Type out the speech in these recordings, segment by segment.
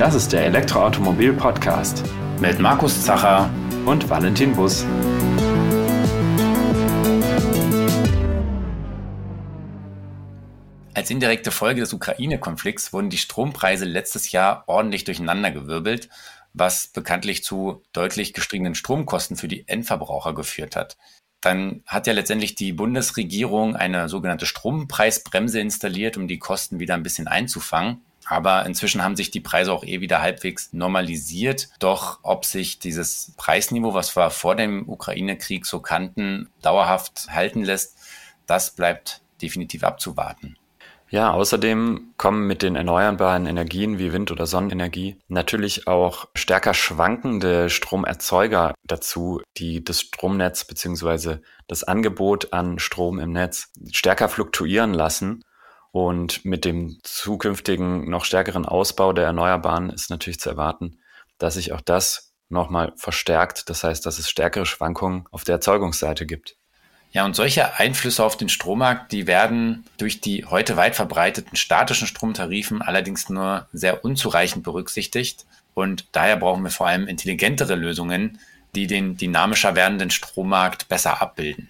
Das ist der Elektroautomobil-Podcast mit Markus Zacher und Valentin Bus. Als indirekte Folge des Ukraine-Konflikts wurden die Strompreise letztes Jahr ordentlich durcheinandergewirbelt, was bekanntlich zu deutlich gestiegenen Stromkosten für die Endverbraucher geführt hat. Dann hat ja letztendlich die Bundesregierung eine sogenannte Strompreisbremse installiert, um die Kosten wieder ein bisschen einzufangen. Aber inzwischen haben sich die Preise auch eh wieder halbwegs normalisiert. Doch ob sich dieses Preisniveau, was wir vor dem Ukraine-Krieg so kannten, dauerhaft halten lässt, das bleibt definitiv abzuwarten. Ja, außerdem kommen mit den erneuerbaren Energien wie Wind- oder Sonnenenergie natürlich auch stärker schwankende Stromerzeuger dazu, die das Stromnetz beziehungsweise das Angebot an Strom im Netz stärker fluktuieren lassen. Und mit dem zukünftigen noch stärkeren Ausbau der Erneuerbaren ist natürlich zu erwarten, dass sich auch das nochmal verstärkt. Das heißt, dass es stärkere Schwankungen auf der Erzeugungsseite gibt. Ja, und solche Einflüsse auf den Strommarkt, die werden durch die heute weit verbreiteten statischen Stromtarifen allerdings nur sehr unzureichend berücksichtigt. Und daher brauchen wir vor allem intelligentere Lösungen, die den dynamischer werdenden Strommarkt besser abbilden.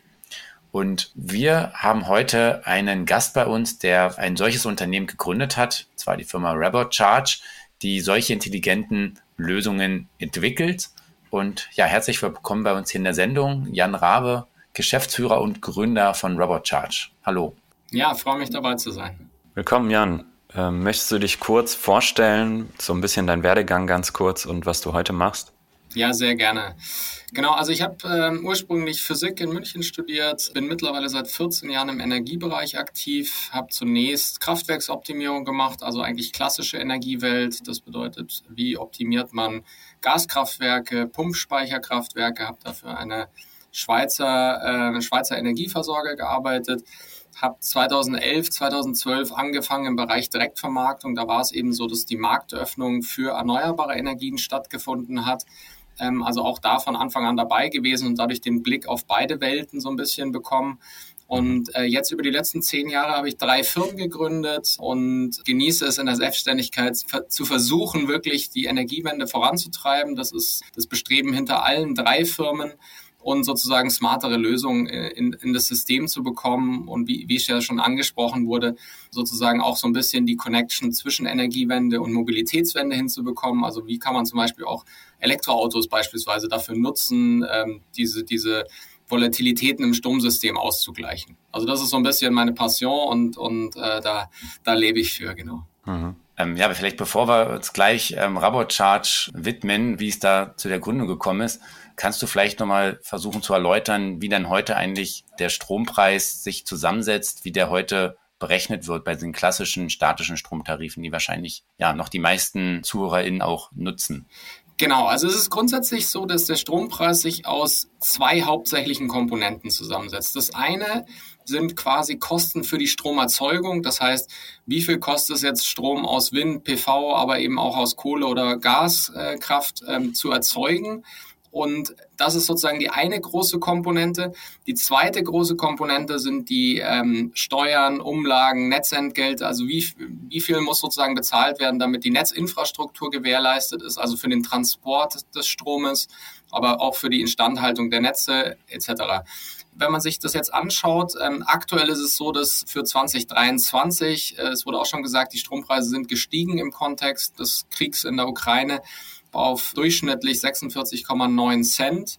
Und wir haben heute einen Gast bei uns, der ein solches Unternehmen gegründet hat, zwar die Firma Robot Charge, die solche intelligenten Lösungen entwickelt. Und ja, herzlich willkommen bei uns hier in der Sendung, Jan Rabe, Geschäftsführer und Gründer von Robot Charge. Hallo. Ja, freue mich dabei zu sein. Willkommen, Jan. Ähm, möchtest du dich kurz vorstellen, so ein bisschen dein Werdegang ganz kurz und was du heute machst? Ja, sehr gerne. Genau, also ich habe ähm, ursprünglich Physik in München studiert, bin mittlerweile seit 14 Jahren im Energiebereich aktiv, habe zunächst Kraftwerksoptimierung gemacht, also eigentlich klassische Energiewelt. Das bedeutet, wie optimiert man Gaskraftwerke, Pumpspeicherkraftwerke, habe dafür eine Schweizer, äh, Schweizer Energieversorger gearbeitet, habe 2011, 2012 angefangen im Bereich Direktvermarktung. Da war es eben so, dass die Marktöffnung für erneuerbare Energien stattgefunden hat. Ähm, also auch da von Anfang an dabei gewesen und dadurch den Blick auf beide Welten so ein bisschen bekommen. Und äh, jetzt über die letzten zehn Jahre habe ich drei Firmen gegründet und genieße es in der Selbstständigkeit zu versuchen, wirklich die Energiewende voranzutreiben. Das ist das Bestreben hinter allen drei Firmen und sozusagen smartere Lösungen äh, in, in das System zu bekommen und wie, wie es ja schon angesprochen wurde, sozusagen auch so ein bisschen die Connection zwischen Energiewende und Mobilitätswende hinzubekommen. Also wie kann man zum Beispiel auch Elektroautos beispielsweise dafür nutzen, ähm, diese, diese Volatilitäten im Stromsystem auszugleichen. Also das ist so ein bisschen meine Passion und, und äh, da, da lebe ich für, genau. Mhm. Ähm, ja, aber vielleicht bevor wir uns gleich ähm, Rabot Charge widmen, wie es da zu der Gründung gekommen ist, Kannst du vielleicht nochmal versuchen zu erläutern, wie denn heute eigentlich der Strompreis sich zusammensetzt, wie der heute berechnet wird bei den klassischen statischen Stromtarifen, die wahrscheinlich ja noch die meisten ZuhörerInnen auch nutzen? Genau, also es ist grundsätzlich so, dass der Strompreis sich aus zwei hauptsächlichen Komponenten zusammensetzt. Das eine sind quasi Kosten für die Stromerzeugung. Das heißt, wie viel kostet es jetzt Strom aus Wind, PV, aber eben auch aus Kohle oder Gaskraft ähm, zu erzeugen? Und das ist sozusagen die eine große Komponente. Die zweite große Komponente sind die ähm, Steuern, Umlagen, Netzentgelte. Also wie, wie viel muss sozusagen bezahlt werden, damit die Netzinfrastruktur gewährleistet ist, also für den Transport des Stromes, aber auch für die Instandhaltung der Netze etc. Wenn man sich das jetzt anschaut, ähm, aktuell ist es so, dass für 2023, äh, es wurde auch schon gesagt, die Strompreise sind gestiegen im Kontext des Kriegs in der Ukraine auf durchschnittlich 46,9 Cent.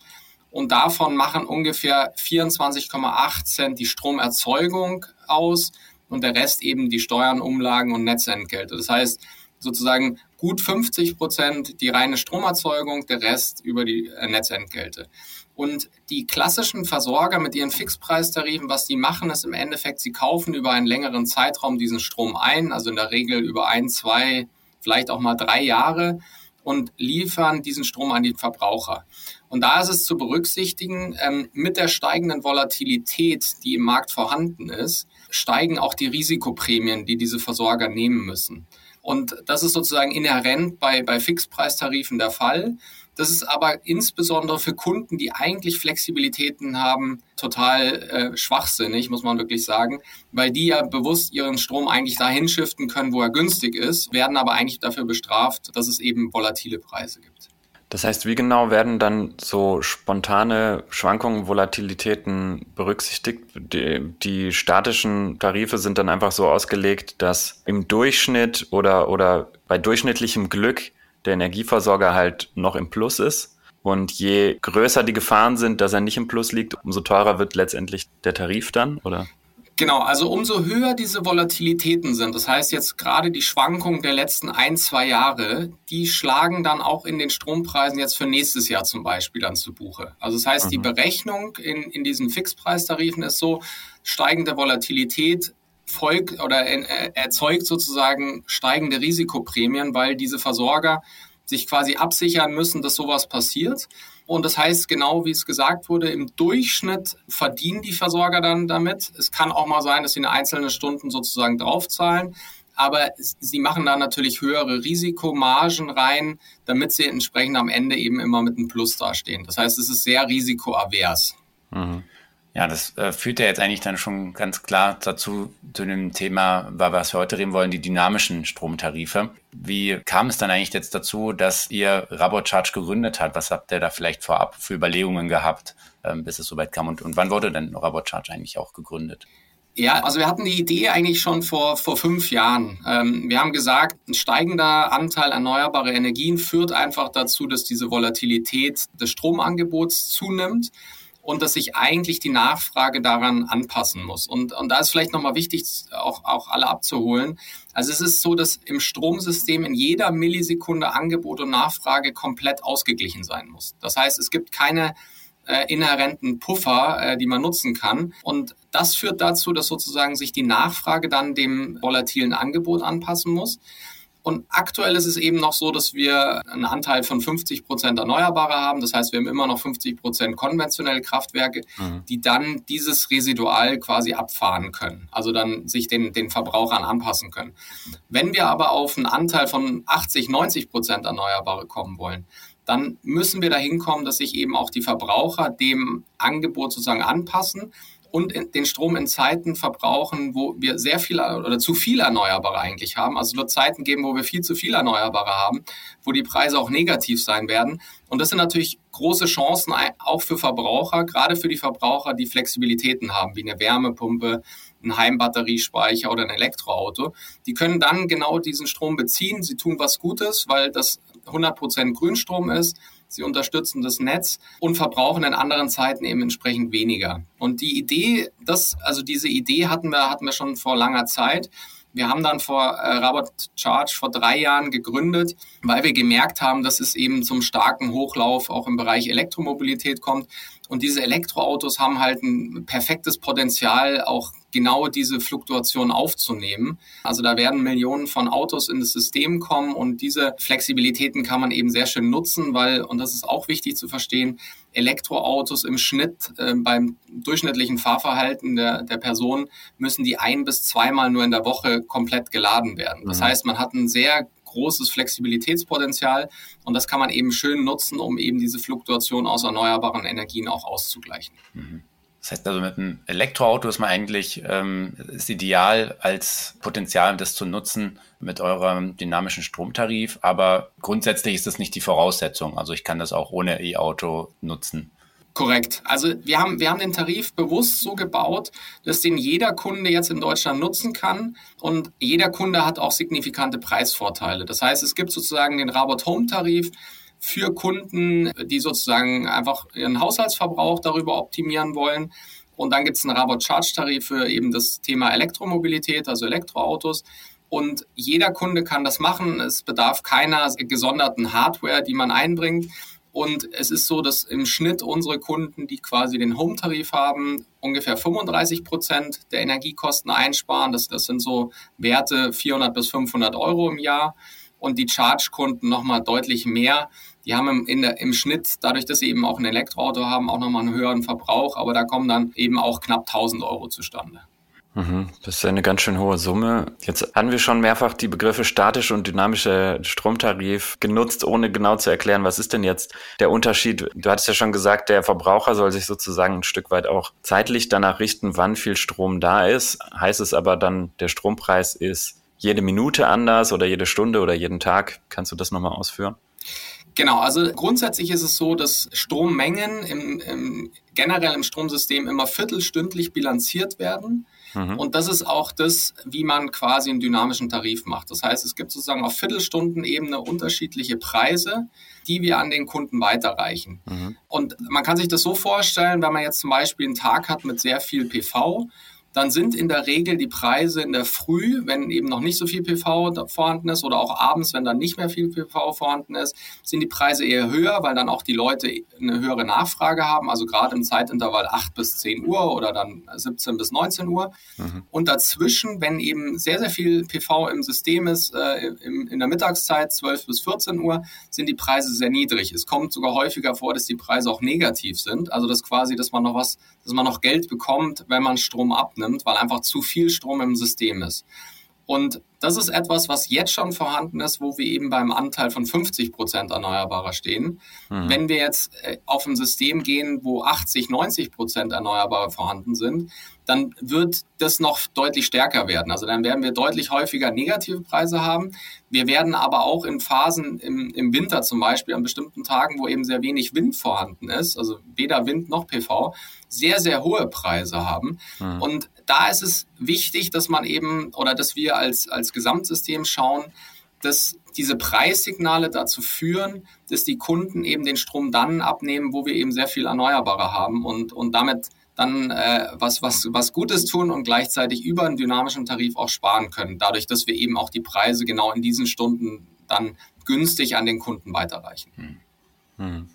Und davon machen ungefähr 24,8 Cent die Stromerzeugung aus und der Rest eben die Steuern, Umlagen und Netzentgelte. Das heißt, sozusagen gut 50 Prozent die reine Stromerzeugung, der Rest über die äh, Netzentgelte. Und die klassischen Versorger mit ihren Fixpreistarifen, was die machen, ist im Endeffekt, sie kaufen über einen längeren Zeitraum diesen Strom ein, also in der Regel über ein, zwei, vielleicht auch mal drei Jahre und liefern diesen Strom an die Verbraucher. Und da ist es zu berücksichtigen, ähm, mit der steigenden Volatilität, die im Markt vorhanden ist, steigen auch die Risikoprämien, die diese Versorger nehmen müssen. Und das ist sozusagen inhärent bei, bei Fixpreistarifen der Fall. Das ist aber insbesondere für Kunden, die eigentlich Flexibilitäten haben, total äh, schwachsinnig, muss man wirklich sagen, weil die ja bewusst ihren Strom eigentlich dahin shiften können, wo er günstig ist, werden aber eigentlich dafür bestraft, dass es eben volatile Preise gibt. Das heißt, wie genau werden dann so spontane Schwankungen, Volatilitäten berücksichtigt? Die, die, statischen Tarife sind dann einfach so ausgelegt, dass im Durchschnitt oder, oder bei durchschnittlichem Glück der Energieversorger halt noch im Plus ist. Und je größer die Gefahren sind, dass er nicht im Plus liegt, umso teurer wird letztendlich der Tarif dann, oder? Genau, also umso höher diese Volatilitäten sind, das heißt jetzt gerade die Schwankungen der letzten ein, zwei Jahre, die schlagen dann auch in den Strompreisen jetzt für nächstes Jahr zum Beispiel dann zu Buche. Also das heißt, mhm. die Berechnung in, in diesen Fixpreistarifen ist so, steigende Volatilität folgt oder äh, erzeugt sozusagen steigende Risikoprämien, weil diese Versorger sich quasi absichern müssen, dass sowas passiert. Und das heißt, genau wie es gesagt wurde, im Durchschnitt verdienen die Versorger dann damit. Es kann auch mal sein, dass sie eine einzelne Stunden sozusagen draufzahlen. Aber sie machen da natürlich höhere Risikomargen rein, damit sie entsprechend am Ende eben immer mit einem Plus dastehen. Das heißt, es ist sehr risikoavers. Mhm. Ja, das äh, führt ja jetzt eigentlich dann schon ganz klar dazu, zu dem Thema, was wir heute reden wollen, die dynamischen Stromtarife. Wie kam es dann eigentlich jetzt dazu, dass ihr Rabot gegründet habt? Was habt ihr da vielleicht vorab für Überlegungen gehabt, ähm, bis es soweit kam? Und, und wann wurde denn Rabot eigentlich auch gegründet? Ja, also wir hatten die Idee eigentlich schon vor, vor fünf Jahren. Ähm, wir haben gesagt, ein steigender Anteil erneuerbarer Energien führt einfach dazu, dass diese Volatilität des Stromangebots zunimmt und dass sich eigentlich die Nachfrage daran anpassen muss. Und, und da ist vielleicht nochmal wichtig, auch, auch alle abzuholen. Also es ist so, dass im Stromsystem in jeder Millisekunde Angebot und Nachfrage komplett ausgeglichen sein muss. Das heißt, es gibt keine äh, inhärenten Puffer, äh, die man nutzen kann. Und das führt dazu, dass sozusagen sich die Nachfrage dann dem volatilen Angebot anpassen muss. Und aktuell ist es eben noch so, dass wir einen Anteil von 50 Prozent Erneuerbare haben. Das heißt, wir haben immer noch 50 Prozent konventionelle Kraftwerke, mhm. die dann dieses Residual quasi abfahren können. Also dann sich den, den Verbrauchern anpassen können. Wenn wir aber auf einen Anteil von 80, 90 Prozent Erneuerbare kommen wollen, dann müssen wir dahin kommen, dass sich eben auch die Verbraucher dem Angebot sozusagen anpassen und den Strom in Zeiten verbrauchen, wo wir sehr viel oder zu viel Erneuerbare eigentlich haben. Also es wird Zeiten geben, wo wir viel zu viel Erneuerbare haben, wo die Preise auch negativ sein werden. Und das sind natürlich große Chancen auch für Verbraucher, gerade für die Verbraucher, die Flexibilitäten haben, wie eine Wärmepumpe, ein Heimbatteriespeicher oder ein Elektroauto. Die können dann genau diesen Strom beziehen. Sie tun was Gutes, weil das 100% Grünstrom ist sie unterstützen das Netz und verbrauchen in anderen Zeiten eben entsprechend weniger. Und die Idee, das, also diese Idee hatten wir, hatten wir schon vor langer Zeit. Wir haben dann vor äh, Robert Charge vor drei Jahren gegründet, weil wir gemerkt haben, dass es eben zum starken Hochlauf auch im Bereich Elektromobilität kommt. Und diese Elektroautos haben halt ein perfektes Potenzial, auch genau diese Fluktuation aufzunehmen. Also da werden Millionen von Autos in das System kommen und diese Flexibilitäten kann man eben sehr schön nutzen, weil, und das ist auch wichtig zu verstehen, Elektroautos im Schnitt äh, beim durchschnittlichen Fahrverhalten der, der Person müssen die ein bis zweimal nur in der Woche komplett geladen werden. Das mhm. heißt, man hat ein sehr großes Flexibilitätspotenzial und das kann man eben schön nutzen, um eben diese Fluktuation aus erneuerbaren Energien auch auszugleichen. Mhm. Das heißt also mit einem Elektroauto ist man eigentlich ähm, ist ideal als Potenzial, das zu nutzen mit eurem dynamischen Stromtarif, aber grundsätzlich ist das nicht die Voraussetzung. Also ich kann das auch ohne E-Auto nutzen. Korrekt. Also wir haben, wir haben den Tarif bewusst so gebaut, dass den jeder Kunde jetzt in Deutschland nutzen kann und jeder Kunde hat auch signifikante Preisvorteile. Das heißt, es gibt sozusagen den Rabot Home Tarif für Kunden, die sozusagen einfach ihren Haushaltsverbrauch darüber optimieren wollen. Und dann gibt es einen Rabot Charge Tarif für eben das Thema Elektromobilität, also Elektroautos. Und jeder Kunde kann das machen. Es bedarf keiner gesonderten Hardware, die man einbringt. Und es ist so, dass im Schnitt unsere Kunden, die quasi den Home-Tarif haben, ungefähr 35 Prozent der Energiekosten einsparen. Das, das sind so Werte 400 bis 500 Euro im Jahr. Und die Charge-Kunden nochmal deutlich mehr. Die haben im, in der, im Schnitt, dadurch, dass sie eben auch ein Elektroauto haben, auch nochmal einen höheren Verbrauch. Aber da kommen dann eben auch knapp 1000 Euro zustande. Mhm, das ist eine ganz schön hohe Summe. Jetzt haben wir schon mehrfach die Begriffe statisch und dynamischer Stromtarif genutzt, ohne genau zu erklären, was ist denn jetzt der Unterschied. Du hattest ja schon gesagt, der Verbraucher soll sich sozusagen ein Stück weit auch zeitlich danach richten, wann viel Strom da ist. Heißt es aber dann, der Strompreis ist jede Minute anders oder jede Stunde oder jeden Tag? Kannst du das nochmal ausführen? Genau, also grundsätzlich ist es so, dass Strommengen im, im, generell im Stromsystem immer viertelstündlich bilanziert werden. Mhm. Und das ist auch das, wie man quasi einen dynamischen Tarif macht. Das heißt, es gibt sozusagen auf Viertelstundenebene unterschiedliche Preise, die wir an den Kunden weiterreichen. Mhm. Und man kann sich das so vorstellen, wenn man jetzt zum Beispiel einen Tag hat mit sehr viel PV dann sind in der Regel die Preise in der Früh, wenn eben noch nicht so viel PV vorhanden ist oder auch abends, wenn dann nicht mehr viel PV vorhanden ist, sind die Preise eher höher, weil dann auch die Leute eine höhere Nachfrage haben, also gerade im Zeitintervall 8 bis 10 Uhr oder dann 17 bis 19 Uhr. Mhm. Und dazwischen, wenn eben sehr, sehr viel PV im System ist, äh, im, in der Mittagszeit 12 bis 14 Uhr, sind die Preise sehr niedrig. Es kommt sogar häufiger vor, dass die Preise auch negativ sind. Also dass quasi, dass man noch was, dass man noch Geld bekommt, wenn man Strom abnimmt weil einfach zu viel Strom im System ist. Und das ist etwas, was jetzt schon vorhanden ist, wo wir eben beim Anteil von 50 Prozent Erneuerbarer stehen. Mhm. Wenn wir jetzt äh, auf ein System gehen, wo 80, 90 Prozent Erneuerbare vorhanden sind, dann wird das noch deutlich stärker werden. Also dann werden wir deutlich häufiger negative Preise haben. Wir werden aber auch in Phasen im, im Winter zum Beispiel an bestimmten Tagen, wo eben sehr wenig Wind vorhanden ist, also weder Wind noch PV, sehr, sehr hohe Preise haben. Mhm. Und da ist es wichtig, dass man eben oder dass wir als, als Gesamtsystem schauen, dass diese Preissignale dazu führen, dass die Kunden eben den Strom dann abnehmen, wo wir eben sehr viel Erneuerbare haben und, und damit dann äh, was, was, was Gutes tun und gleichzeitig über einen dynamischen Tarif auch sparen können, dadurch, dass wir eben auch die Preise genau in diesen Stunden dann günstig an den Kunden weiterreichen. Hm. Hm.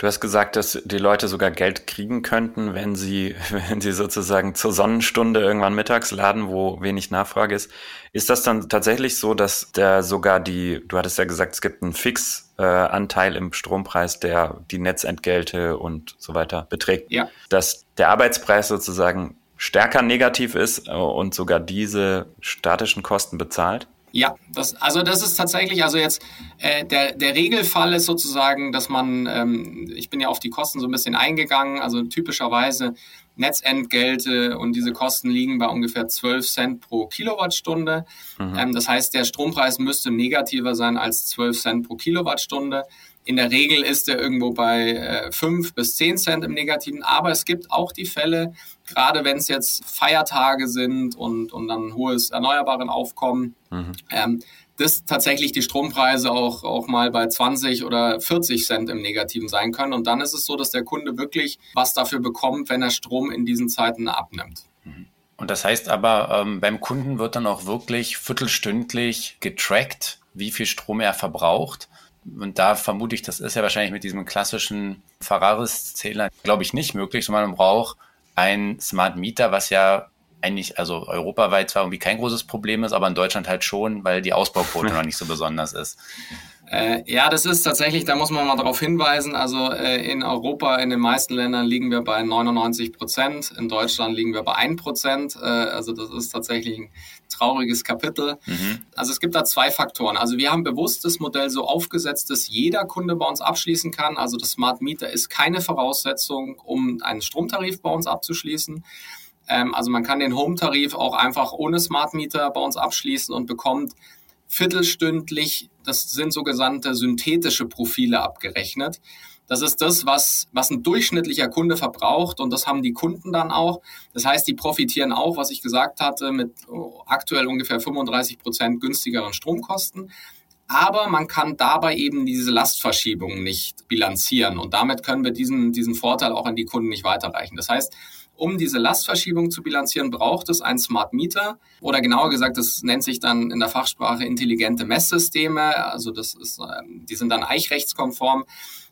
Du hast gesagt, dass die Leute sogar Geld kriegen könnten, wenn sie, wenn sie sozusagen zur Sonnenstunde irgendwann mittags laden, wo wenig Nachfrage ist. Ist das dann tatsächlich so, dass der sogar die, du hattest ja gesagt, es gibt einen Fixanteil äh, im Strompreis, der die Netzentgelte und so weiter beträgt, ja. dass der Arbeitspreis sozusagen stärker negativ ist äh, und sogar diese statischen Kosten bezahlt? Ja, das, also das ist tatsächlich, also jetzt äh, der, der Regelfall ist sozusagen, dass man, ähm, ich bin ja auf die Kosten so ein bisschen eingegangen, also typischerweise Netzentgelte und diese Kosten liegen bei ungefähr 12 Cent pro Kilowattstunde. Mhm. Ähm, das heißt, der Strompreis müsste negativer sein als 12 Cent pro Kilowattstunde. In der Regel ist er irgendwo bei äh, 5 bis 10 Cent im Negativen, aber es gibt auch die Fälle, gerade wenn es jetzt Feiertage sind und, und dann hohes erneuerbaren Aufkommen, mhm. ähm, dass tatsächlich die Strompreise auch, auch mal bei 20 oder 40 Cent im Negativen sein können. Und dann ist es so, dass der Kunde wirklich was dafür bekommt, wenn er Strom in diesen Zeiten abnimmt. Mhm. Und das heißt aber, ähm, beim Kunden wird dann auch wirklich viertelstündlich getrackt, wie viel Strom er verbraucht. Und da vermute ich, das ist ja wahrscheinlich mit diesem klassischen Ferraris-Zähler, glaube ich, nicht möglich, sondern man braucht ein Smart Meter, was ja eigentlich, also europaweit zwar irgendwie kein großes Problem ist, aber in Deutschland halt schon, weil die Ausbauquote noch nicht so besonders ist. Äh, ja, das ist tatsächlich, da muss man mal darauf hinweisen, also äh, in Europa, in den meisten Ländern liegen wir bei 99 Prozent, in Deutschland liegen wir bei 1 Prozent, äh, also das ist tatsächlich ein trauriges Kapitel. Mhm. Also es gibt da zwei Faktoren. Also wir haben bewusst das Modell so aufgesetzt, dass jeder Kunde bei uns abschließen kann. Also das Smart Meter ist keine Voraussetzung, um einen Stromtarif bei uns abzuschließen. Ähm, also man kann den Home-Tarif auch einfach ohne Smart Meter bei uns abschließen und bekommt viertelstündlich, das sind sogenannte synthetische Profile abgerechnet. Das ist das, was, was ein durchschnittlicher Kunde verbraucht und das haben die Kunden dann auch. Das heißt, die profitieren auch, was ich gesagt hatte, mit aktuell ungefähr 35 Prozent günstigeren Stromkosten. Aber man kann dabei eben diese Lastverschiebung nicht bilanzieren und damit können wir diesen, diesen Vorteil auch an die Kunden nicht weiterreichen. Das heißt, um diese Lastverschiebung zu bilanzieren, braucht es ein Smart Meter oder genauer gesagt, das nennt sich dann in der Fachsprache intelligente Messsysteme. Also das ist, ähm, die sind dann eichrechtskonform.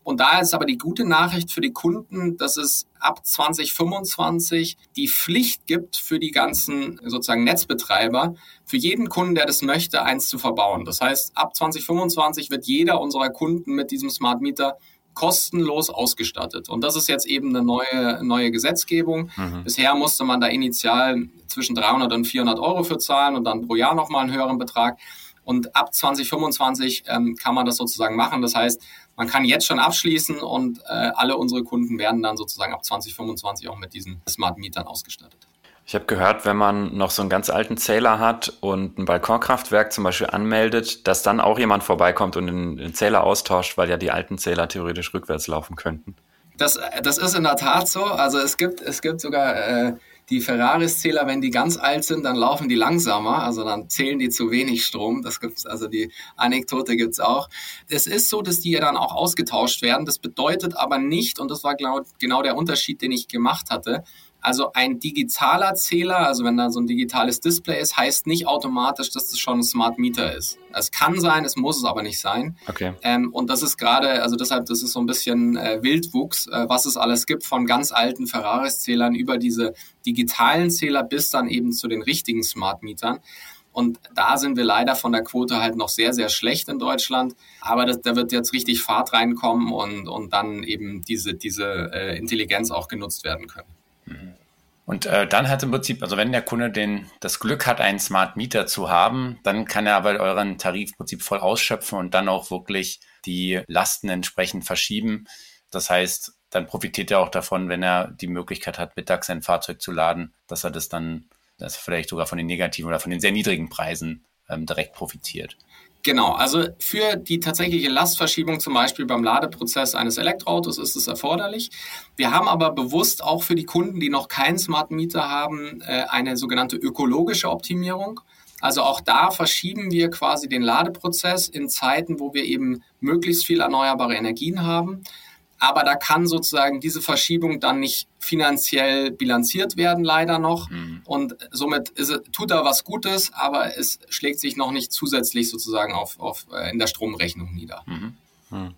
Und da ist aber die gute Nachricht für die Kunden, dass es ab 2025 die Pflicht gibt für die ganzen sozusagen Netzbetreiber, für jeden Kunden, der das möchte, eins zu verbauen. Das heißt, ab 2025 wird jeder unserer Kunden mit diesem Smart Meter kostenlos ausgestattet. Und das ist jetzt eben eine neue, neue Gesetzgebung. Mhm. Bisher musste man da initial zwischen 300 und 400 Euro für zahlen und dann pro Jahr nochmal einen höheren Betrag. Und ab 2025 ähm, kann man das sozusagen machen. Das heißt, man kann jetzt schon abschließen und äh, alle unsere Kunden werden dann sozusagen ab 2025 auch mit diesen Smart Mietern ausgestattet. Ich habe gehört, wenn man noch so einen ganz alten Zähler hat und ein Balkonkraftwerk zum Beispiel anmeldet, dass dann auch jemand vorbeikommt und den, den Zähler austauscht, weil ja die alten Zähler theoretisch rückwärts laufen könnten. Das, das ist in der Tat so. Also es gibt, es gibt sogar äh, die Ferraris-Zähler, wenn die ganz alt sind, dann laufen die langsamer, also dann zählen die zu wenig Strom. Das gibt's, also die Anekdote gibt's auch. Es ist so, dass die ja dann auch ausgetauscht werden. Das bedeutet aber nicht, und das war genau, genau der Unterschied, den ich gemacht hatte, also ein digitaler Zähler, also wenn da so ein digitales Display ist, heißt nicht automatisch, dass das schon ein Smart Meter ist. Es kann sein, es muss es aber nicht sein. Okay. Ähm, und das ist gerade, also deshalb, das ist so ein bisschen äh, Wildwuchs, äh, was es alles gibt, von ganz alten Ferraris-Zählern über diese digitalen Zähler bis dann eben zu den richtigen Smart Metern. Und da sind wir leider von der Quote halt noch sehr, sehr schlecht in Deutschland. Aber das, da wird jetzt richtig Fahrt reinkommen und, und dann eben diese, diese äh, Intelligenz auch genutzt werden können. Und äh, dann hat im Prinzip, also wenn der Kunde den, das Glück hat, einen Smart Meter zu haben, dann kann er aber euren Tarif im Prinzip voll ausschöpfen und dann auch wirklich die Lasten entsprechend verschieben. Das heißt, dann profitiert er auch davon, wenn er die Möglichkeit hat, mittags sein Fahrzeug zu laden, dass er das dann, dass vielleicht sogar von den negativen oder von den sehr niedrigen Preisen ähm, direkt profitiert. Genau, also für die tatsächliche Lastverschiebung zum Beispiel beim Ladeprozess eines Elektroautos ist es erforderlich. Wir haben aber bewusst auch für die Kunden, die noch keinen Smart Meter haben, äh, eine sogenannte ökologische Optimierung. Also auch da verschieben wir quasi den Ladeprozess in Zeiten, wo wir eben möglichst viel erneuerbare Energien haben. Aber da kann sozusagen diese Verschiebung dann nicht finanziell bilanziert werden, leider noch. Mhm. Und somit ist, tut er was Gutes, aber es schlägt sich noch nicht zusätzlich sozusagen auf, auf, äh, in der Stromrechnung nieder. Mhm. Mhm.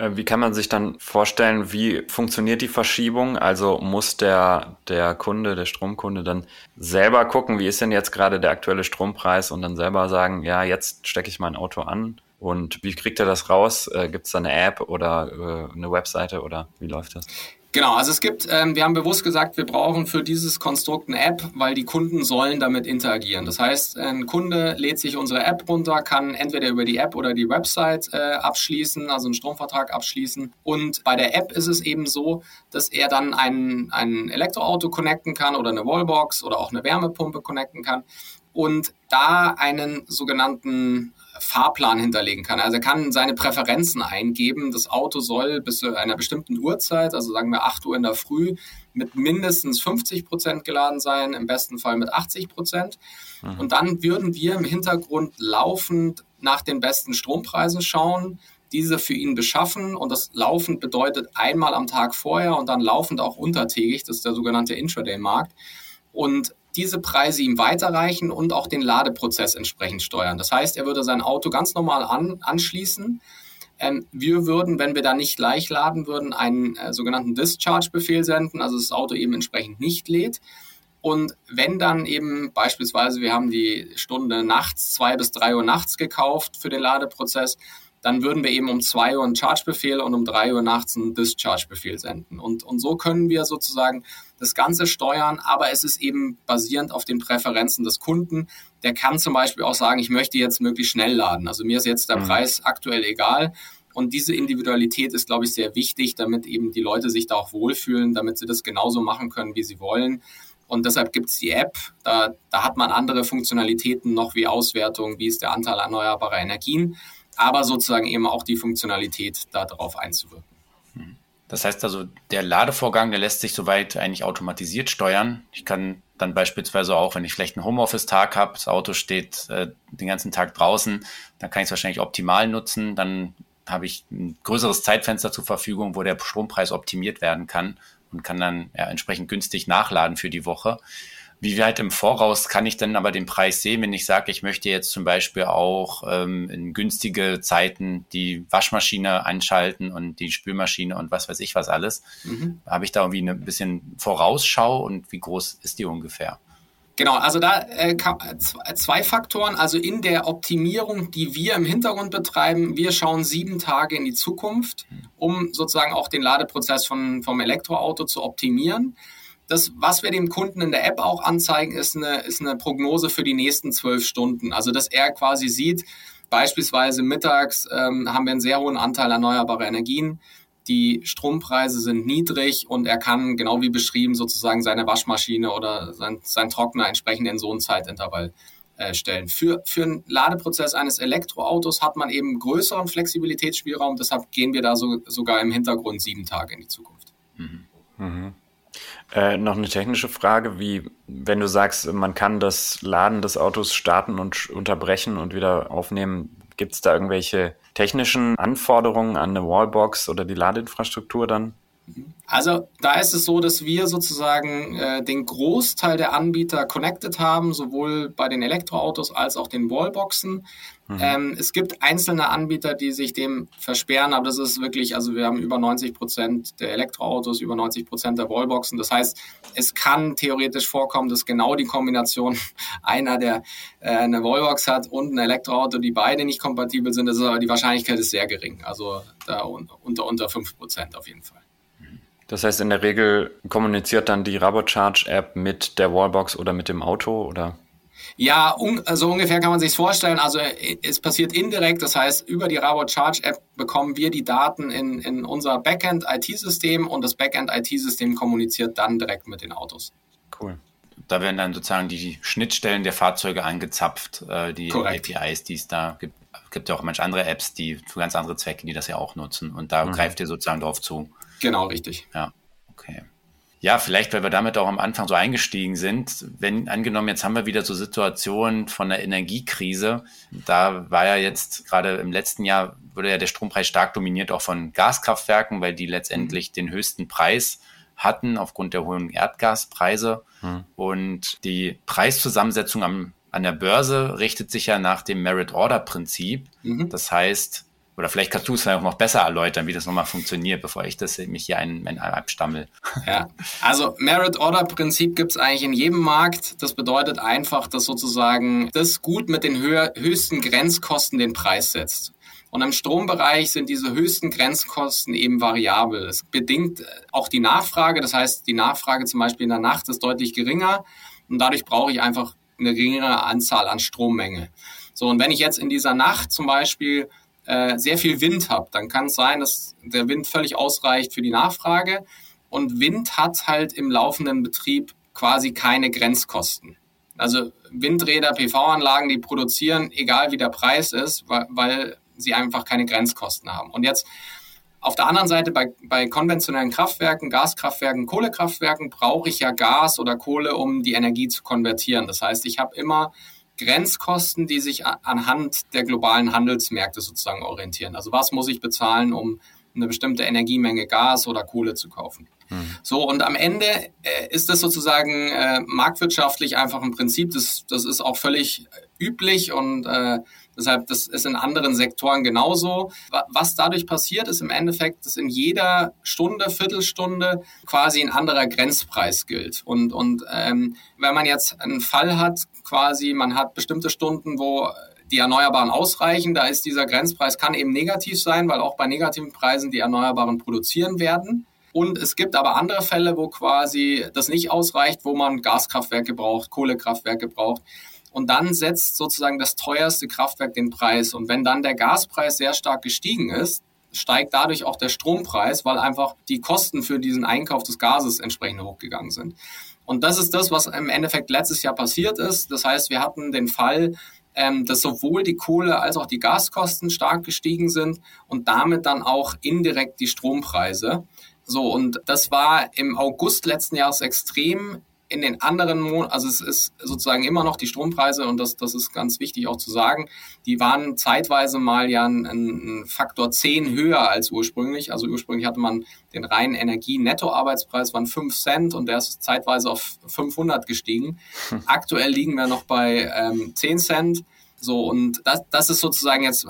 Wie kann man sich dann vorstellen, wie funktioniert die Verschiebung? Also muss der, der Kunde, der Stromkunde dann selber gucken, wie ist denn jetzt gerade der aktuelle Strompreis und dann selber sagen, ja, jetzt stecke ich mein Auto an und wie kriegt er das raus? Äh, gibt es da eine App oder eine Webseite oder wie läuft das? Genau, also es gibt, ähm, wir haben bewusst gesagt, wir brauchen für dieses Konstrukt eine App, weil die Kunden sollen damit interagieren. Das heißt, ein Kunde lädt sich unsere App runter, kann entweder über die App oder die Website äh, abschließen, also einen Stromvertrag abschließen. Und bei der App ist es eben so, dass er dann ein, ein Elektroauto connecten kann oder eine Wallbox oder auch eine Wärmepumpe connecten kann und da einen sogenannten Fahrplan hinterlegen kann. Also er kann seine Präferenzen eingeben. Das Auto soll bis zu einer bestimmten Uhrzeit, also sagen wir 8 Uhr in der Früh, mit mindestens 50 Prozent geladen sein, im besten Fall mit 80 Prozent. Mhm. Und dann würden wir im Hintergrund laufend nach den besten Strompreisen schauen, diese für ihn beschaffen und das laufend bedeutet einmal am Tag vorher und dann laufend auch untertägig, das ist der sogenannte Intraday-Markt. Und diese Preise ihm weiterreichen und auch den Ladeprozess entsprechend steuern. Das heißt, er würde sein Auto ganz normal an, anschließen. Ähm, wir würden, wenn wir da nicht gleich laden würden, einen äh, sogenannten Discharge-Befehl senden, also das Auto eben entsprechend nicht lädt. Und wenn dann eben beispielsweise, wir haben die Stunde nachts, zwei bis drei Uhr nachts gekauft für den Ladeprozess, dann würden wir eben um zwei Uhr einen Charge-Befehl und um drei Uhr nachts einen Discharge-Befehl senden. Und, und so können wir sozusagen das Ganze steuern, aber es ist eben basierend auf den Präferenzen des Kunden. Der kann zum Beispiel auch sagen, ich möchte jetzt möglichst schnell laden. Also mir ist jetzt der mhm. Preis aktuell egal. Und diese Individualität ist, glaube ich, sehr wichtig, damit eben die Leute sich da auch wohlfühlen, damit sie das genauso machen können, wie sie wollen. Und deshalb gibt es die App. Da, da hat man andere Funktionalitäten noch wie Auswertung, wie ist der Anteil erneuerbarer Energien aber sozusagen eben auch die Funktionalität darauf einzuwirken. Das heißt also, der Ladevorgang, der lässt sich soweit eigentlich automatisiert steuern. Ich kann dann beispielsweise auch, wenn ich vielleicht einen Homeoffice-Tag habe, das Auto steht äh, den ganzen Tag draußen, dann kann ich es wahrscheinlich optimal nutzen. Dann habe ich ein größeres Zeitfenster zur Verfügung, wo der Strompreis optimiert werden kann und kann dann ja, entsprechend günstig nachladen für die Woche. Wie weit im Voraus kann ich denn aber den Preis sehen, wenn ich sage, ich möchte jetzt zum Beispiel auch ähm, in günstige Zeiten die Waschmaschine einschalten und die Spülmaschine und was weiß ich was alles? Mhm. Habe ich da irgendwie ein bisschen Vorausschau und wie groß ist die ungefähr? Genau, also da äh, zwei Faktoren. Also in der Optimierung, die wir im Hintergrund betreiben, wir schauen sieben Tage in die Zukunft um sozusagen auch den Ladeprozess von, vom Elektroauto zu optimieren. Das, was wir dem Kunden in der App auch anzeigen, ist eine, ist eine Prognose für die nächsten zwölf Stunden. Also, dass er quasi sieht, beispielsweise mittags ähm, haben wir einen sehr hohen Anteil erneuerbarer Energien. Die Strompreise sind niedrig und er kann, genau wie beschrieben, sozusagen seine Waschmaschine oder sein, sein Trockner entsprechend in so einen Zeitintervall äh, stellen. Für, für einen Ladeprozess eines Elektroautos hat man eben größeren Flexibilitätsspielraum, deshalb gehen wir da so, sogar im Hintergrund sieben Tage in die Zukunft. Mhm. Mhm. Äh, noch eine technische Frage, wie wenn du sagst, man kann das Laden des Autos starten und unterbrechen und wieder aufnehmen, gibt es da irgendwelche technischen Anforderungen an eine Wallbox oder die Ladeinfrastruktur dann? Also da ist es so, dass wir sozusagen äh, den Großteil der Anbieter connected haben, sowohl bei den Elektroautos als auch den Wallboxen. Mhm. Ähm, es gibt einzelne Anbieter, die sich dem versperren, aber das ist wirklich, also wir haben über 90 Prozent der Elektroautos, über 90 Prozent der Wallboxen. Das heißt, es kann theoretisch vorkommen, dass genau die Kombination einer, der äh, eine Wallbox hat und ein Elektroauto, die beide nicht kompatibel sind, das ist aber die Wahrscheinlichkeit ist sehr gering. Also da unter, unter 5 Prozent auf jeden Fall. Das heißt, in der Regel kommuniziert dann die RaboCharge-App mit der Wallbox oder mit dem Auto, oder? Ja, un also ungefähr kann man sich vorstellen. Also es passiert indirekt, das heißt, über die RaboCharge-App bekommen wir die Daten in, in unser Backend-IT-System und das Backend-IT-System kommuniziert dann direkt mit den Autos. Cool. Da werden dann sozusagen die Schnittstellen der Fahrzeuge angezapft, äh, die Korrekt. APIs, die es da gibt. Es gibt ja auch manche andere Apps, die für ganz andere Zwecke, die das ja auch nutzen. Und da mhm. greift ihr sozusagen drauf zu. Genau, richtig. Ja, okay. Ja, vielleicht, weil wir damit auch am Anfang so eingestiegen sind. Wenn angenommen, jetzt haben wir wieder so Situationen von der Energiekrise. Da war ja jetzt gerade im letzten Jahr wurde ja der Strompreis stark dominiert auch von Gaskraftwerken, weil die letztendlich mhm. den höchsten Preis hatten aufgrund der hohen Erdgaspreise. Mhm. Und die Preiszusammensetzung am, an der Börse richtet sich ja nach dem Merit-Order-Prinzip. Mhm. Das heißt, oder vielleicht kannst du es auch noch besser erläutern, wie das nochmal funktioniert, bevor ich das mich hier ein, ein abstammel. Ja, also Merit-Order-Prinzip gibt es eigentlich in jedem Markt. Das bedeutet einfach, dass sozusagen das Gut mit den höher, höchsten Grenzkosten den Preis setzt. Und im Strombereich sind diese höchsten Grenzkosten eben variabel. Es bedingt auch die Nachfrage. Das heißt, die Nachfrage zum Beispiel in der Nacht ist deutlich geringer und dadurch brauche ich einfach eine geringere Anzahl an Strommenge. So, und wenn ich jetzt in dieser Nacht zum Beispiel äh, sehr viel Wind habe, dann kann es sein, dass der Wind völlig ausreicht für die Nachfrage. Und Wind hat halt im laufenden Betrieb quasi keine Grenzkosten. Also Windräder, PV-Anlagen, die produzieren, egal wie der Preis ist, weil, weil sie einfach keine Grenzkosten haben. Und jetzt auf der anderen Seite bei, bei konventionellen Kraftwerken, Gaskraftwerken, Kohlekraftwerken brauche ich ja Gas oder Kohle, um die Energie zu konvertieren. Das heißt, ich habe immer Grenzkosten, die sich anhand der globalen Handelsmärkte sozusagen orientieren. Also was muss ich bezahlen, um eine bestimmte Energiemenge Gas oder Kohle zu kaufen. Hm. So, und am Ende äh, ist das sozusagen äh, marktwirtschaftlich einfach ein Prinzip, das, das ist auch völlig üblich und äh, Deshalb, das ist in anderen Sektoren genauso. Was dadurch passiert, ist im Endeffekt, dass in jeder Stunde, Viertelstunde quasi ein anderer Grenzpreis gilt. Und, und ähm, wenn man jetzt einen Fall hat, quasi, man hat bestimmte Stunden, wo die Erneuerbaren ausreichen, da ist dieser Grenzpreis, kann eben negativ sein, weil auch bei negativen Preisen die Erneuerbaren produzieren werden. Und es gibt aber andere Fälle, wo quasi das nicht ausreicht, wo man Gaskraftwerke braucht, Kohlekraftwerke braucht. Und dann setzt sozusagen das teuerste Kraftwerk den Preis. Und wenn dann der Gaspreis sehr stark gestiegen ist, steigt dadurch auch der Strompreis, weil einfach die Kosten für diesen Einkauf des Gases entsprechend hochgegangen sind. Und das ist das, was im Endeffekt letztes Jahr passiert ist. Das heißt, wir hatten den Fall, ähm, dass sowohl die Kohle als auch die Gaskosten stark gestiegen sind und damit dann auch indirekt die Strompreise. So, und das war im August letzten Jahres extrem in den anderen Monaten, also es ist sozusagen immer noch die Strompreise und das, das ist ganz wichtig auch zu sagen, die waren zeitweise mal ja ein, ein Faktor 10 höher als ursprünglich. Also ursprünglich hatte man den reinen Energie-Nettoarbeitspreis waren 5 Cent und der ist zeitweise auf 500 gestiegen. Hm. Aktuell liegen wir noch bei ähm, 10 Cent. So, und das, das ist sozusagen jetzt äh,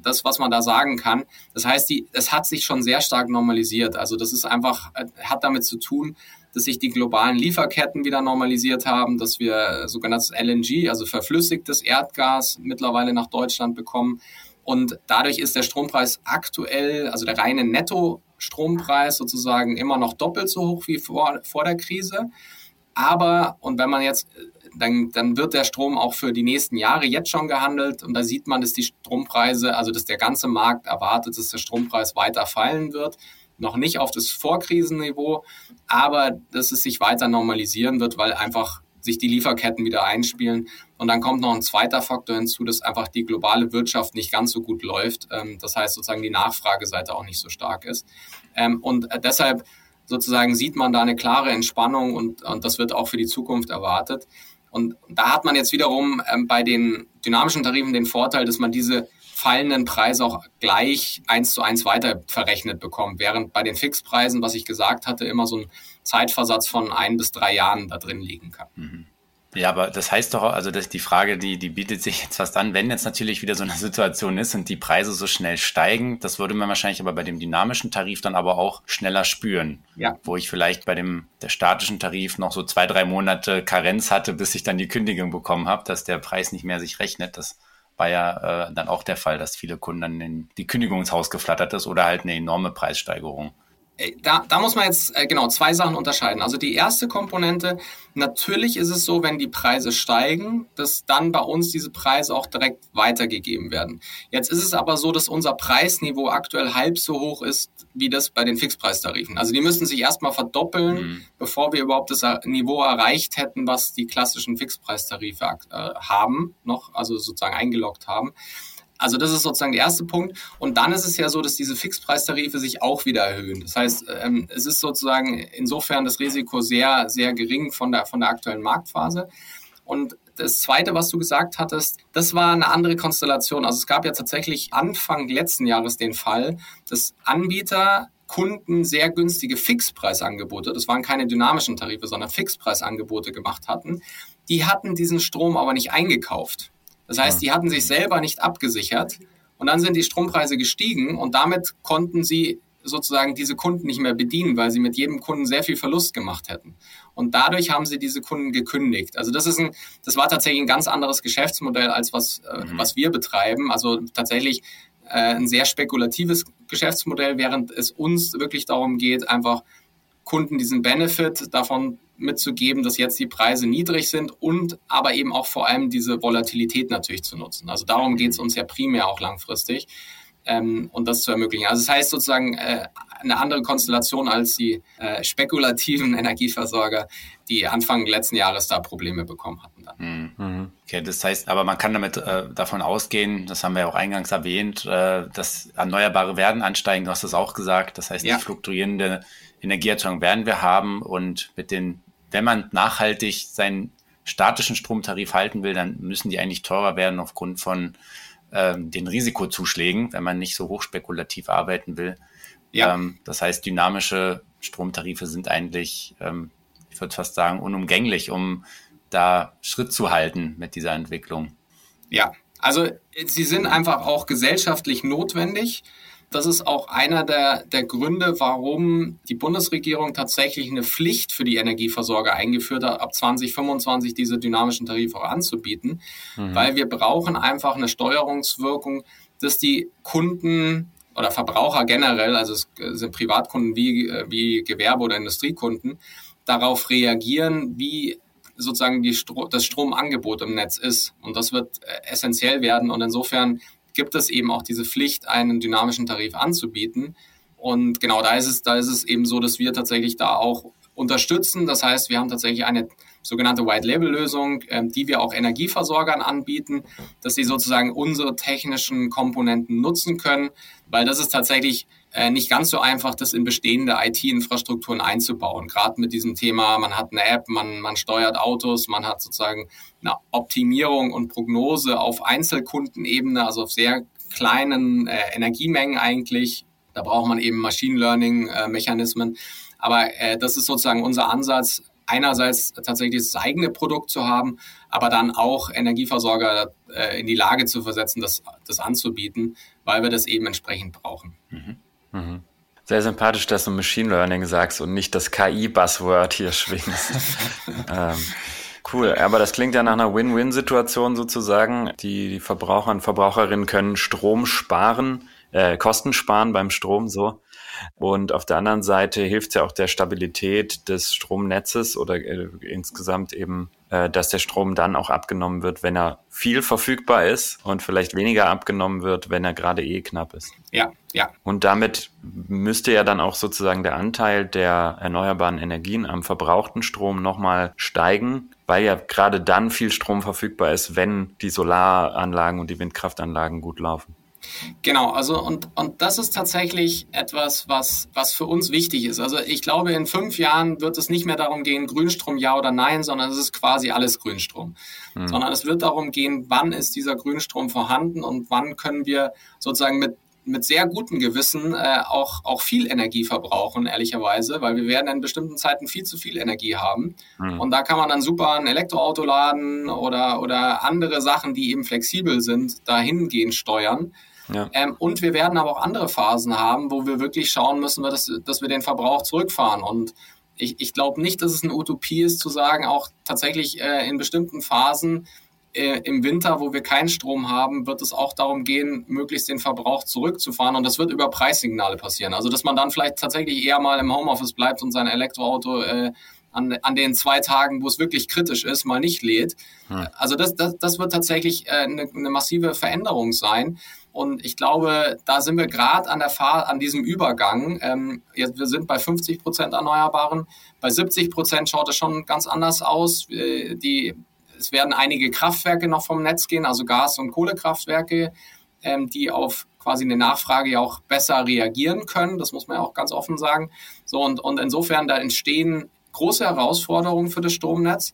das, was man da sagen kann. Das heißt, die, es hat sich schon sehr stark normalisiert. Also das ist einfach, äh, hat damit zu tun, dass sich die globalen Lieferketten wieder normalisiert haben, dass wir sogenanntes LNG, also verflüssigtes Erdgas, mittlerweile nach Deutschland bekommen Und dadurch ist der Strompreis aktuell, also der reine Netto-Strompreis sozusagen immer noch doppelt so hoch wie vor, vor der Krise. Aber, und wenn man jetzt, dann, dann wird der Strom auch für die nächsten Jahre jetzt schon gehandelt. Und da sieht man, dass die Strompreise, also dass der ganze Markt erwartet, dass der Strompreis weiter fallen wird noch nicht auf das Vorkrisenniveau, aber dass es sich weiter normalisieren wird, weil einfach sich die Lieferketten wieder einspielen. Und dann kommt noch ein zweiter Faktor hinzu, dass einfach die globale Wirtschaft nicht ganz so gut läuft. Ähm, das heißt sozusagen die Nachfrageseite auch nicht so stark ist. Ähm, und äh, deshalb sozusagen sieht man da eine klare Entspannung und, und das wird auch für die Zukunft erwartet. Und da hat man jetzt wiederum ähm, bei den dynamischen Tarifen den Vorteil, dass man diese fallenden Preise auch gleich eins zu eins weiter verrechnet bekommt, während bei den Fixpreisen, was ich gesagt hatte, immer so ein Zeitversatz von ein bis drei Jahren da drin liegen kann. Mhm. Ja, aber das heißt doch, also dass die Frage, die, die bietet sich jetzt fast an, wenn jetzt natürlich wieder so eine Situation ist und die Preise so schnell steigen, das würde man wahrscheinlich aber bei dem dynamischen Tarif dann aber auch schneller spüren. Ja. Wo ich vielleicht bei dem der statischen Tarif noch so zwei, drei Monate Karenz hatte, bis ich dann die Kündigung bekommen habe, dass der Preis nicht mehr sich rechnet. Das war ja äh, dann auch der Fall, dass viele Kunden dann in die Kündigung ins Haus geflattert ist oder halt eine enorme Preissteigerung. Da, da muss man jetzt äh, genau zwei Sachen unterscheiden. Also die erste Komponente, natürlich ist es so, wenn die Preise steigen, dass dann bei uns diese Preise auch direkt weitergegeben werden. Jetzt ist es aber so, dass unser Preisniveau aktuell halb so hoch ist wie das bei den Fixpreistarifen. Also die müssen sich erstmal verdoppeln, mhm. bevor wir überhaupt das Niveau erreicht hätten, was die klassischen Fixpreistarife äh, haben, noch, also sozusagen eingeloggt haben. Also das ist sozusagen der erste Punkt. Und dann ist es ja so, dass diese Fixpreistarife sich auch wieder erhöhen. Das heißt, ähm, es ist sozusagen insofern das Risiko sehr, sehr gering von der, von der aktuellen Marktphase. Und das Zweite, was du gesagt hattest, das war eine andere Konstellation. Also es gab ja tatsächlich Anfang letzten Jahres den Fall, dass Anbieter Kunden sehr günstige Fixpreisangebote, das waren keine dynamischen Tarife, sondern Fixpreisangebote gemacht hatten. Die hatten diesen Strom aber nicht eingekauft. Das heißt, die hatten sich selber nicht abgesichert und dann sind die Strompreise gestiegen und damit konnten sie sozusagen diese Kunden nicht mehr bedienen, weil sie mit jedem Kunden sehr viel Verlust gemacht hätten. Und dadurch haben sie diese Kunden gekündigt. Also das ist ein, das war tatsächlich ein ganz anderes Geschäftsmodell als was, äh, mhm. was wir betreiben. Also tatsächlich äh, ein sehr spekulatives Geschäftsmodell, während es uns wirklich darum geht, einfach Kunden diesen Benefit davon mitzugeben, dass jetzt die Preise niedrig sind und aber eben auch vor allem diese Volatilität natürlich zu nutzen. Also darum geht es uns ja primär auch langfristig ähm, und das zu ermöglichen. Also das heißt sozusagen äh, eine andere Konstellation als die äh, spekulativen Energieversorger, die Anfang letzten Jahres da Probleme bekommen hatten. Dann. Mhm. mhm. Okay, das heißt, aber man kann damit äh, davon ausgehen, das haben wir ja auch eingangs erwähnt, äh, dass Erneuerbare werden ansteigen, du hast das auch gesagt, das heißt, ja. die fluktuierende Energieerzeugung werden wir haben und mit den wenn man nachhaltig seinen statischen Stromtarif halten will, dann müssen die eigentlich teurer werden aufgrund von ähm, den Risikozuschlägen, wenn man nicht so hochspekulativ arbeiten will. Ja. Ähm, das heißt, dynamische Stromtarife sind eigentlich, ähm, ich würde fast sagen, unumgänglich, um da Schritt zu halten mit dieser Entwicklung. Ja, also sie sind einfach auch gesellschaftlich notwendig. Das ist auch einer der, der Gründe, warum die Bundesregierung tatsächlich eine Pflicht für die Energieversorger eingeführt hat, ab 2025 diese dynamischen Tarife auch anzubieten, mhm. weil wir brauchen einfach eine Steuerungswirkung, dass die Kunden oder Verbraucher generell, also es sind Privatkunden wie, wie Gewerbe- oder Industriekunden, darauf reagieren, wie sozusagen die Stro das Stromangebot im Netz ist. Und das wird äh, essentiell werden. Und insofern gibt es eben auch diese Pflicht, einen dynamischen Tarif anzubieten. Und genau da ist es, da ist es eben so, dass wir tatsächlich da auch unterstützen. Das heißt, wir haben tatsächlich eine sogenannte White-Label-Lösung, ähm, die wir auch Energieversorgern anbieten, dass sie sozusagen unsere technischen Komponenten nutzen können, weil das ist tatsächlich nicht ganz so einfach, das in bestehende IT-Infrastrukturen einzubauen. Gerade mit diesem Thema, man hat eine App, man, man steuert Autos, man hat sozusagen eine Optimierung und Prognose auf Einzelkundenebene, also auf sehr kleinen äh, Energiemengen eigentlich. Da braucht man eben Machine Learning-Mechanismen. Äh, Aber äh, das ist sozusagen unser Ansatz, einerseits tatsächlich das eigene Produkt zu haben, aber dann auch Energieversorger äh, in die Lage zu versetzen, das, das anzubieten, weil wir das eben entsprechend brauchen. Mhm. Mhm. Sehr sympathisch, dass du Machine Learning sagst und nicht das KI-Buzzword hier schwingst. ähm, Cool, aber das klingt ja nach einer Win-Win-Situation sozusagen. Die Verbraucher und Verbraucherinnen können Strom sparen, äh, Kosten sparen beim Strom so. Und auf der anderen Seite hilft es ja auch der Stabilität des Stromnetzes oder äh, insgesamt eben, äh, dass der Strom dann auch abgenommen wird, wenn er viel verfügbar ist und vielleicht weniger abgenommen wird, wenn er gerade eh knapp ist. Ja, ja. Und damit müsste ja dann auch sozusagen der Anteil der erneuerbaren Energien am verbrauchten Strom nochmal steigen, weil ja gerade dann viel Strom verfügbar ist, wenn die Solaranlagen und die Windkraftanlagen gut laufen. Genau, also und, und das ist tatsächlich etwas, was, was für uns wichtig ist. Also ich glaube, in fünf Jahren wird es nicht mehr darum gehen, Grünstrom ja oder nein, sondern es ist quasi alles Grünstrom. Hm. Sondern es wird darum gehen, wann ist dieser Grünstrom vorhanden und wann können wir sozusagen mit mit sehr gutem Gewissen äh, auch, auch viel Energie verbrauchen, ehrlicherweise, weil wir werden in bestimmten Zeiten viel zu viel Energie haben. Mhm. Und da kann man dann super ein Elektroauto laden oder, oder andere Sachen, die eben flexibel sind, dahingehend steuern. Ja. Ähm, und wir werden aber auch andere Phasen haben, wo wir wirklich schauen müssen, dass, dass wir den Verbrauch zurückfahren. Und ich, ich glaube nicht, dass es eine Utopie ist, zu sagen, auch tatsächlich äh, in bestimmten Phasen äh, im Winter, wo wir keinen Strom haben, wird es auch darum gehen, möglichst den Verbrauch zurückzufahren. Und das wird über Preissignale passieren. Also, dass man dann vielleicht tatsächlich eher mal im Homeoffice bleibt und sein Elektroauto äh, an, an den zwei Tagen, wo es wirklich kritisch ist, mal nicht lädt. Hm. Also, das, das, das wird tatsächlich äh, eine, eine massive Veränderung sein. Und ich glaube, da sind wir gerade an der Fahr an diesem Übergang. Ähm, jetzt, wir sind bei 50 Prozent Erneuerbaren. Bei 70 Prozent schaut es schon ganz anders aus. Äh, die es werden einige Kraftwerke noch vom Netz gehen, also Gas- und Kohlekraftwerke, ähm, die auf quasi eine Nachfrage ja auch besser reagieren können. Das muss man ja auch ganz offen sagen. So und, und insofern da entstehen große Herausforderungen für das Stromnetz,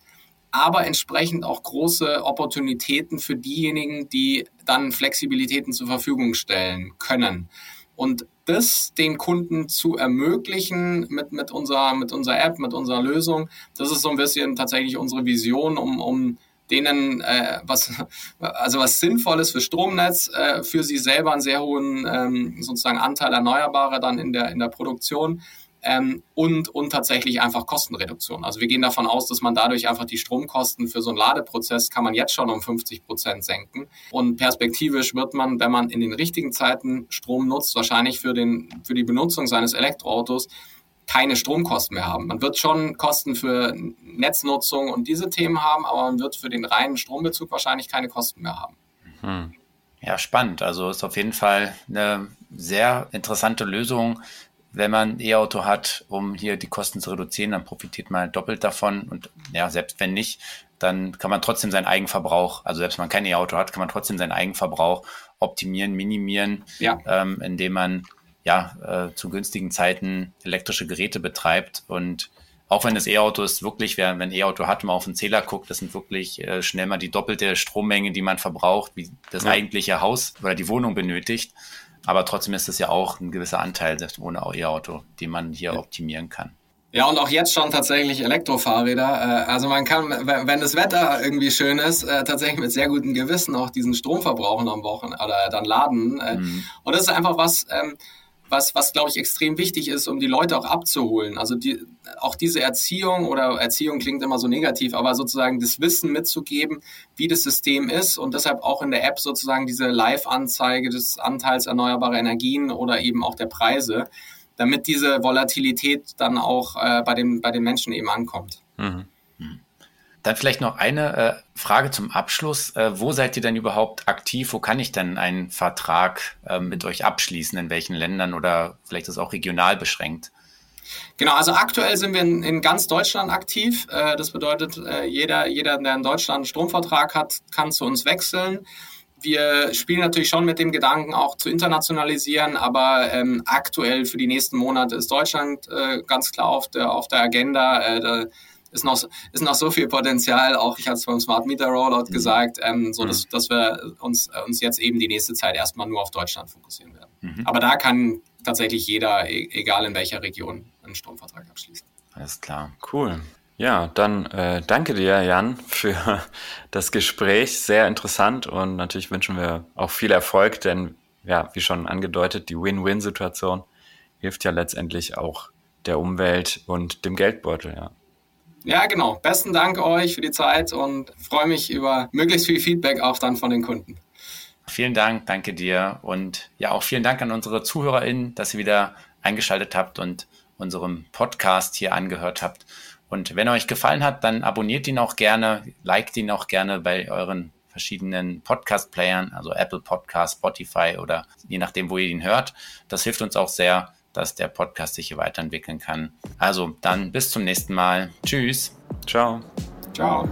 aber entsprechend auch große Opportunitäten für diejenigen, die dann Flexibilitäten zur Verfügung stellen können. Und das den Kunden zu ermöglichen mit, mit, unserer, mit unserer App, mit unserer Lösung, das ist so ein bisschen tatsächlich unsere Vision, um, um denen äh, was also was Sinnvolles für Stromnetz, äh, für sie selber einen sehr hohen ähm, sozusagen Anteil Erneuerbare dann in der in der Produktion ähm, und, und tatsächlich einfach Kostenreduktion. Also wir gehen davon aus, dass man dadurch einfach die Stromkosten für so einen Ladeprozess kann man jetzt schon um 50 Prozent senken. Und perspektivisch wird man, wenn man in den richtigen Zeiten Strom nutzt, wahrscheinlich für, den, für die Benutzung seines Elektroautos keine Stromkosten mehr haben. Man wird schon Kosten für Netznutzung und diese Themen haben, aber man wird für den reinen Strombezug wahrscheinlich keine Kosten mehr haben. Hm. Ja, spannend. Also ist auf jeden Fall eine sehr interessante Lösung, wenn man ein E-Auto hat, um hier die Kosten zu reduzieren, dann profitiert man doppelt davon. Und ja, selbst wenn nicht, dann kann man trotzdem seinen Eigenverbrauch, also selbst wenn man kein E-Auto hat, kann man trotzdem seinen Eigenverbrauch optimieren, minimieren, ja. ähm, indem man ja äh, zu günstigen Zeiten elektrische Geräte betreibt. Und auch wenn das E-Auto ist wirklich, wer ein E-Auto hat, mal auf den Zähler guckt, das sind wirklich äh, schnell mal die doppelte Strommenge, die man verbraucht, wie das ja. eigentliche Haus oder die Wohnung benötigt. Aber trotzdem ist es ja auch ein gewisser Anteil, selbst ohne E-Auto, den man hier optimieren kann. Ja, und auch jetzt schon tatsächlich Elektrofahrräder. Äh, also man kann, wenn das Wetter irgendwie schön ist, äh, tatsächlich mit sehr gutem Gewissen auch diesen Strom verbrauchen am Wochenende oder dann laden. Äh, mhm. Und das ist einfach was, ähm, was, was glaube ich, extrem wichtig ist, um die Leute auch abzuholen. Also die, auch diese Erziehung oder Erziehung klingt immer so negativ, aber sozusagen das Wissen mitzugeben, wie das System ist und deshalb auch in der App sozusagen diese Live-Anzeige des Anteils erneuerbarer Energien oder eben auch der Preise, damit diese Volatilität dann auch äh, bei, den, bei den Menschen eben ankommt. Mhm. Dann vielleicht noch eine äh, Frage zum Abschluss. Äh, wo seid ihr denn überhaupt aktiv? Wo kann ich denn einen Vertrag äh, mit euch abschließen? In welchen Ländern oder vielleicht ist es auch regional beschränkt? Genau, also aktuell sind wir in, in ganz Deutschland aktiv. Äh, das bedeutet, äh, jeder, jeder, der in Deutschland einen Stromvertrag hat, kann zu uns wechseln. Wir spielen natürlich schon mit dem Gedanken, auch zu internationalisieren, aber ähm, aktuell für die nächsten Monate ist Deutschland äh, ganz klar auf der, auf der Agenda. Da, ist noch, ist noch so viel Potenzial, auch ich hatte es beim Smart Meter Rollout mhm. gesagt, ähm, so dass, mhm. dass wir uns, uns jetzt eben die nächste Zeit erstmal nur auf Deutschland fokussieren werden. Mhm. Aber da kann tatsächlich jeder, e, egal in welcher Region, einen Stromvertrag abschließen. Alles klar. Cool. Ja, dann äh, danke dir, Jan, für das Gespräch. Sehr interessant und natürlich wünschen wir auch viel Erfolg, denn ja, wie schon angedeutet, die Win-Win-Situation hilft ja letztendlich auch der Umwelt und dem Geldbeutel, ja. Ja, genau. Besten Dank euch für die Zeit und freue mich über möglichst viel Feedback auch dann von den Kunden. Vielen Dank, danke dir und ja auch vielen Dank an unsere ZuhörerInnen, dass ihr wieder eingeschaltet habt und unserem Podcast hier angehört habt. Und wenn euch gefallen hat, dann abonniert ihn auch gerne, liked ihn auch gerne bei euren verschiedenen Podcast-Playern, also Apple Podcast, Spotify oder je nachdem, wo ihr ihn hört. Das hilft uns auch sehr, dass der Podcast sich hier weiterentwickeln kann. Also dann bis zum nächsten Mal. Tschüss. Ciao. Ciao.